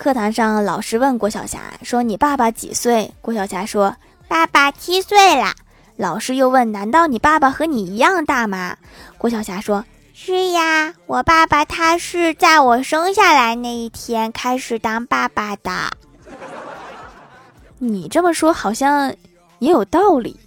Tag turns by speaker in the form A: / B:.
A: 课堂上，老师问郭晓霞说：‘你爸爸几岁？’郭晓霞说：‘爸爸七岁了。’老师又问：‘难道你爸爸和你一样大吗？’郭晓霞说是呀，我爸爸他是在我生下来那一天开始当爸爸的。你这么说好像也有道理。